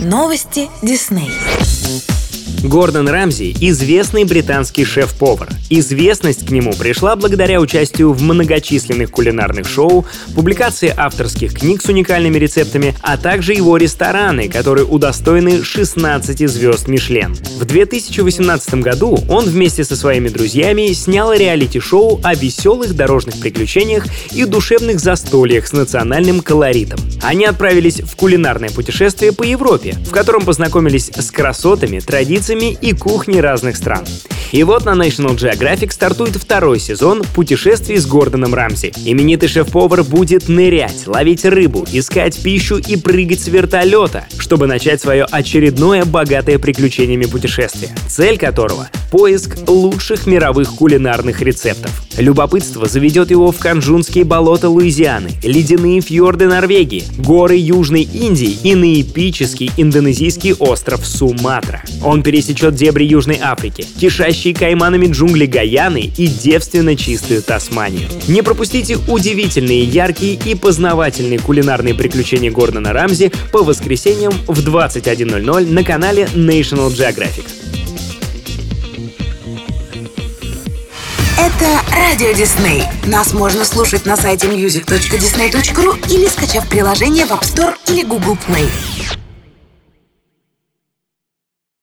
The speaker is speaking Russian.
Новости Дисней. Гордон Рамзи – известный британский шеф-повар. Известность к нему пришла благодаря участию в многочисленных кулинарных шоу, публикации авторских книг с уникальными рецептами, а также его рестораны, которые удостоены 16 звезд Мишлен. В 2018 году он вместе со своими друзьями снял реалити-шоу о веселых дорожных приключениях и душевных застольях с национальным колоритом. Они отправились в кулинарное путешествие по Европе, в котором познакомились с красотами, традициями традициями и кухней разных стран. И вот на National Geographic стартует второй сезон путешествий с Гордоном Рамси. Именитый шеф-повар будет нырять, ловить рыбу, искать пищу и прыгать с вертолета, чтобы начать свое очередное богатое приключениями путешествие, цель которого — поиск лучших мировых кулинарных рецептов. Любопытство заведет его в канжунские болота Луизианы, ледяные фьорды Норвегии, горы Южной Индии и на эпический индонезийский остров Суматра. Он пересечет дебри Южной Африки, кишащие кайманами джунгли Гаяны и девственно чистую Тасманию. Не пропустите удивительные, яркие и познавательные кулинарные приключения Гордона Рамзи по воскресеньям в 21.00 на канале National Geographic. Это Радио Дисней. Нас можно слушать на сайте music.disney.ru или скачав приложение в App Store или Google Play.